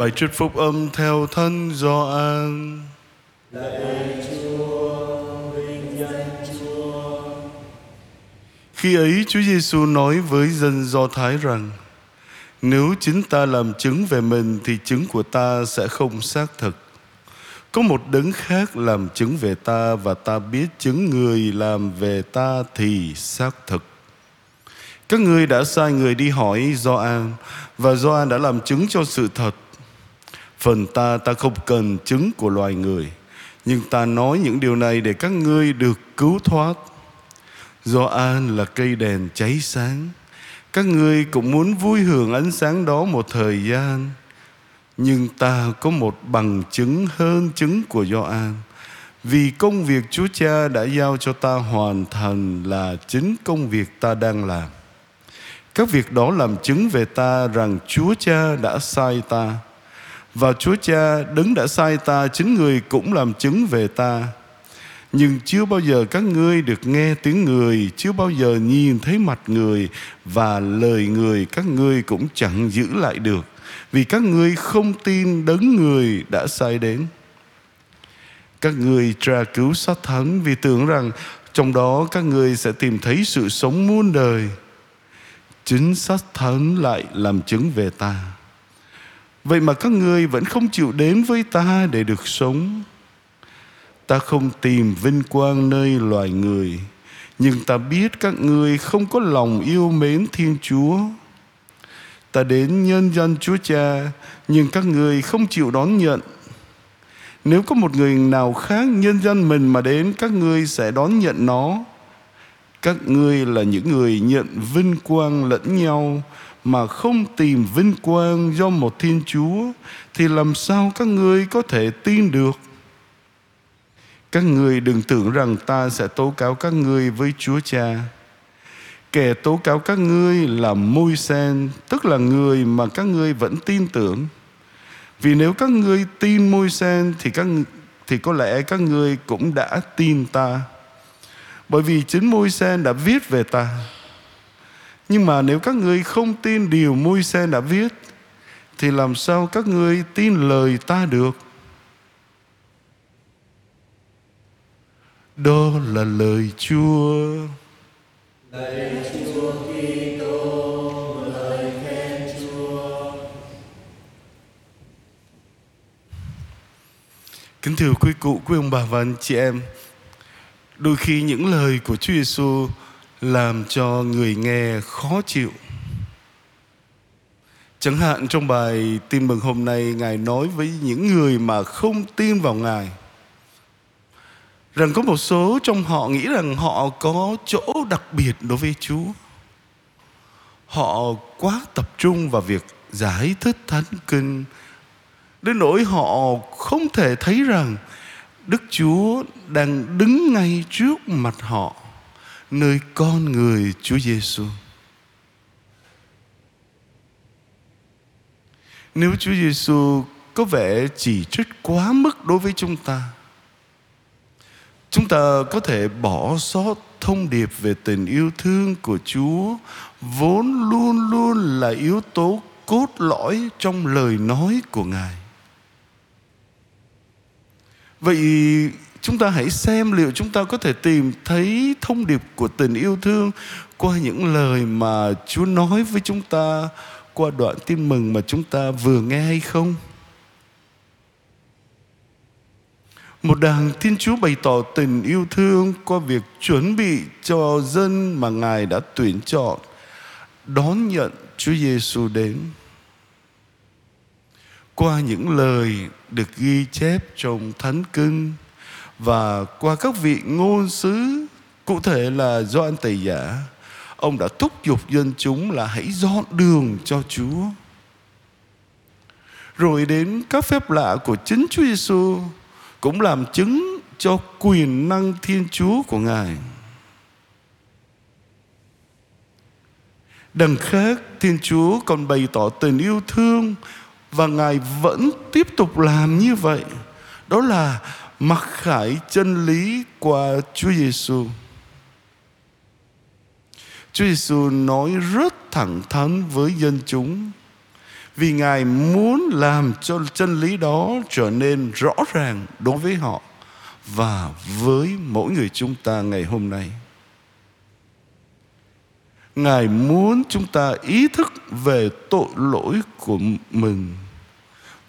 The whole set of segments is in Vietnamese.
Bài trích phúc âm theo thân do an. Khi ấy Chúa Giêsu nói với dân Do Thái rằng, Nếu chính ta làm chứng về mình thì chứng của ta sẽ không xác thực. Có một đấng khác làm chứng về ta và ta biết chứng người làm về ta thì xác thực. Các ngươi đã sai người đi hỏi Gioan và Gioan đã làm chứng cho sự thật. Phần ta ta không cần chứng của loài người, Nhưng ta nói những điều này để các ngươi được cứu thoát. Do an là cây đèn cháy sáng, Các ngươi cũng muốn vui hưởng ánh sáng đó một thời gian. Nhưng ta có một bằng chứng hơn chứng của Gioan Vì công việc Chúa Cha đã giao cho ta hoàn thành là chính công việc ta đang làm. Các việc đó làm chứng về ta rằng Chúa Cha đã sai ta và Chúa Cha đứng đã sai ta, Chính người cũng làm chứng về ta. Nhưng chưa bao giờ các ngươi được nghe tiếng người, Chưa bao giờ nhìn thấy mặt người, Và lời người các ngươi cũng chẳng giữ lại được, Vì các ngươi không tin đấng người đã sai đến. Các ngươi tra cứu sát thánh, Vì tưởng rằng trong đó các ngươi sẽ tìm thấy sự sống muôn đời. Chính sát thánh lại làm chứng về ta. Vậy mà các ngươi vẫn không chịu đến với ta để được sống. Ta không tìm vinh quang nơi loài người, Nhưng ta biết các ngươi không có lòng yêu mến Thiên Chúa. Ta đến nhân dân Chúa Cha, Nhưng các ngươi không chịu đón nhận. Nếu có một người nào khác nhân dân mình mà đến, Các ngươi sẽ đón nhận nó. Các ngươi là những người nhận vinh quang lẫn nhau mà không tìm vinh quang do một Thiên Chúa thì làm sao các ngươi có thể tin được? Các ngươi đừng tưởng rằng ta sẽ tố cáo các ngươi với Chúa Cha. Kẻ tố cáo các ngươi là môi sen, tức là người mà các ngươi vẫn tin tưởng. Vì nếu các ngươi tin môi sen thì các thì có lẽ các ngươi cũng đã tin ta. Bởi vì chính môi sen đã viết về ta. Nhưng mà nếu các ngươi không tin điều môi xe đã viết Thì làm sao các ngươi tin lời ta được Đó là lời Chúa Lạy Chúa Kitô, lời khen Chúa. Kính thưa quý cụ, quý ông bà và anh chị em Đôi khi những lời của Chúa Giêsu làm cho người nghe khó chịu. Chẳng hạn trong bài tin mừng hôm nay, ngài nói với những người mà không tin vào ngài rằng có một số trong họ nghĩ rằng họ có chỗ đặc biệt đối với chúa. Họ quá tập trung vào việc giải thích thánh kinh, đến nỗi họ không thể thấy rằng đức chúa đang đứng ngay trước mặt họ nơi con người Chúa Giêsu. Nếu Chúa Giêsu có vẻ chỉ trích quá mức đối với chúng ta, chúng ta có thể bỏ sót thông điệp về tình yêu thương của Chúa vốn luôn luôn là yếu tố cốt lõi trong lời nói của Ngài. Vậy chúng ta hãy xem liệu chúng ta có thể tìm thấy thông điệp của tình yêu thương qua những lời mà Chúa nói với chúng ta qua đoạn tin mừng mà chúng ta vừa nghe hay không? Một đàng Thiên Chúa bày tỏ tình yêu thương qua việc chuẩn bị cho dân mà Ngài đã tuyển chọn đón nhận Chúa Giêsu đến. Qua những lời được ghi chép trong Thánh Kinh, và qua các vị ngôn sứ cụ thể là Gioan Tẩy Giả ông đã thúc giục dân chúng là hãy dọn đường cho Chúa rồi đến các phép lạ của chính Chúa Giêsu cũng làm chứng cho quyền năng Thiên Chúa của Ngài. Đằng khác, Thiên Chúa còn bày tỏ tình yêu thương và Ngài vẫn tiếp tục làm như vậy. Đó là mặc khải chân lý qua Chúa Giêsu. Chúa Giêsu nói rất thẳng thắn với dân chúng, Vì Ngài muốn làm cho chân lý đó trở nên rõ ràng đối với họ và với mỗi người chúng ta ngày hôm nay. Ngài muốn chúng ta ý thức về tội lỗi của mình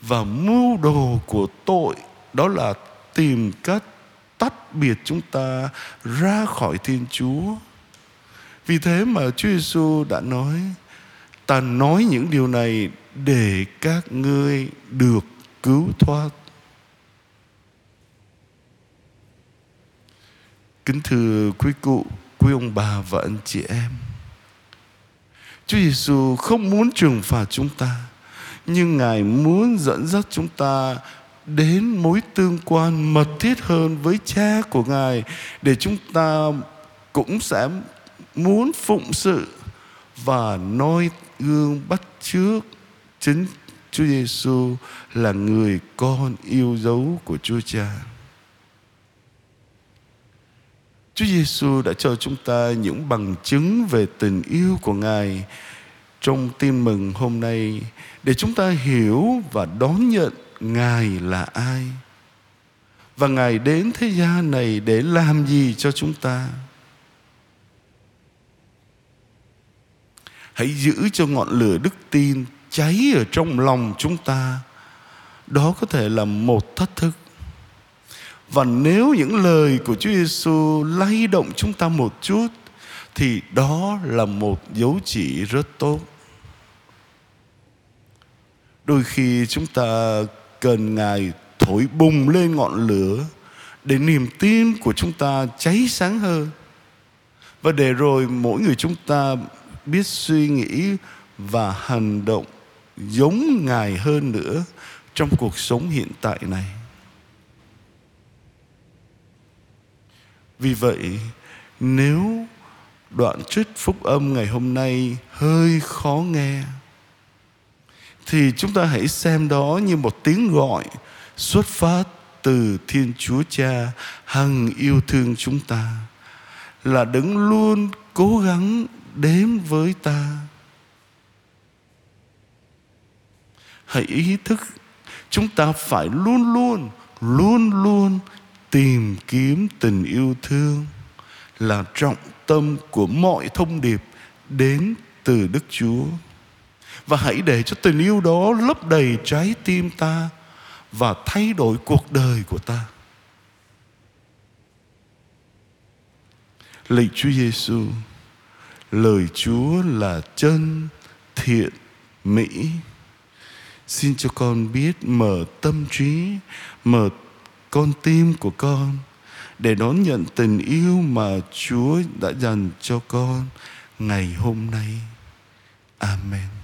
và mưu đồ của tội, đó là tìm cách tách biệt chúng ta ra khỏi Thiên Chúa. Vì thế mà Chúa Giêsu đã nói ta nói những điều này để các ngươi được cứu thoát. Kính thưa quý cụ, quý ông bà và anh chị em. Chúa Giêsu không muốn trừng phạt chúng ta, nhưng Ngài muốn dẫn dắt chúng ta đến mối tương quan mật thiết hơn với cha của Ngài, để chúng ta cũng sẽ muốn phụng sự và noi gương bắt chước chính Chúa Giêsu là người con yêu dấu của Chúa Cha. Chúa Giêsu đã cho chúng ta những bằng chứng về tình yêu của Ngài trong tin mừng hôm nay để chúng ta hiểu và đón nhận Ngài là ai và Ngài đến thế gian này để làm gì cho chúng ta. Hãy giữ cho ngọn lửa đức tin cháy ở trong lòng chúng ta. Đó có thể là một thách thức và nếu những lời của Chúa Giêsu lay động chúng ta một chút, thì đó là một dấu chỉ rất tốt. Đôi khi chúng ta cần Ngài thổi bùng lên ngọn lửa để niềm tin của chúng ta cháy sáng hơn. Và để rồi mỗi người chúng ta biết suy nghĩ và hành động giống Ngài hơn nữa trong cuộc sống hiện tại này. Vì vậy, nếu đoạn trích phúc âm ngày hôm nay hơi khó nghe, thì chúng ta hãy xem đó như một tiếng gọi xuất phát từ Thiên Chúa Cha hằng yêu thương chúng ta, là đứng luôn cố gắng đến với ta. Hãy ý thức chúng ta phải luôn luôn luôn luôn tìm kiếm tình yêu thương là trọng tâm của mọi thông điệp đến từ Đức Chúa. Và hãy để cho tình yêu đó lấp đầy trái tim ta và thay đổi cuộc đời của ta. Lạy Chúa Giêsu, lời Chúa là chân, thiện, mỹ. Xin cho con biết mở tâm trí, mở con tim của con để đón nhận tình yêu mà Chúa đã dành cho con ngày hôm nay. Amen.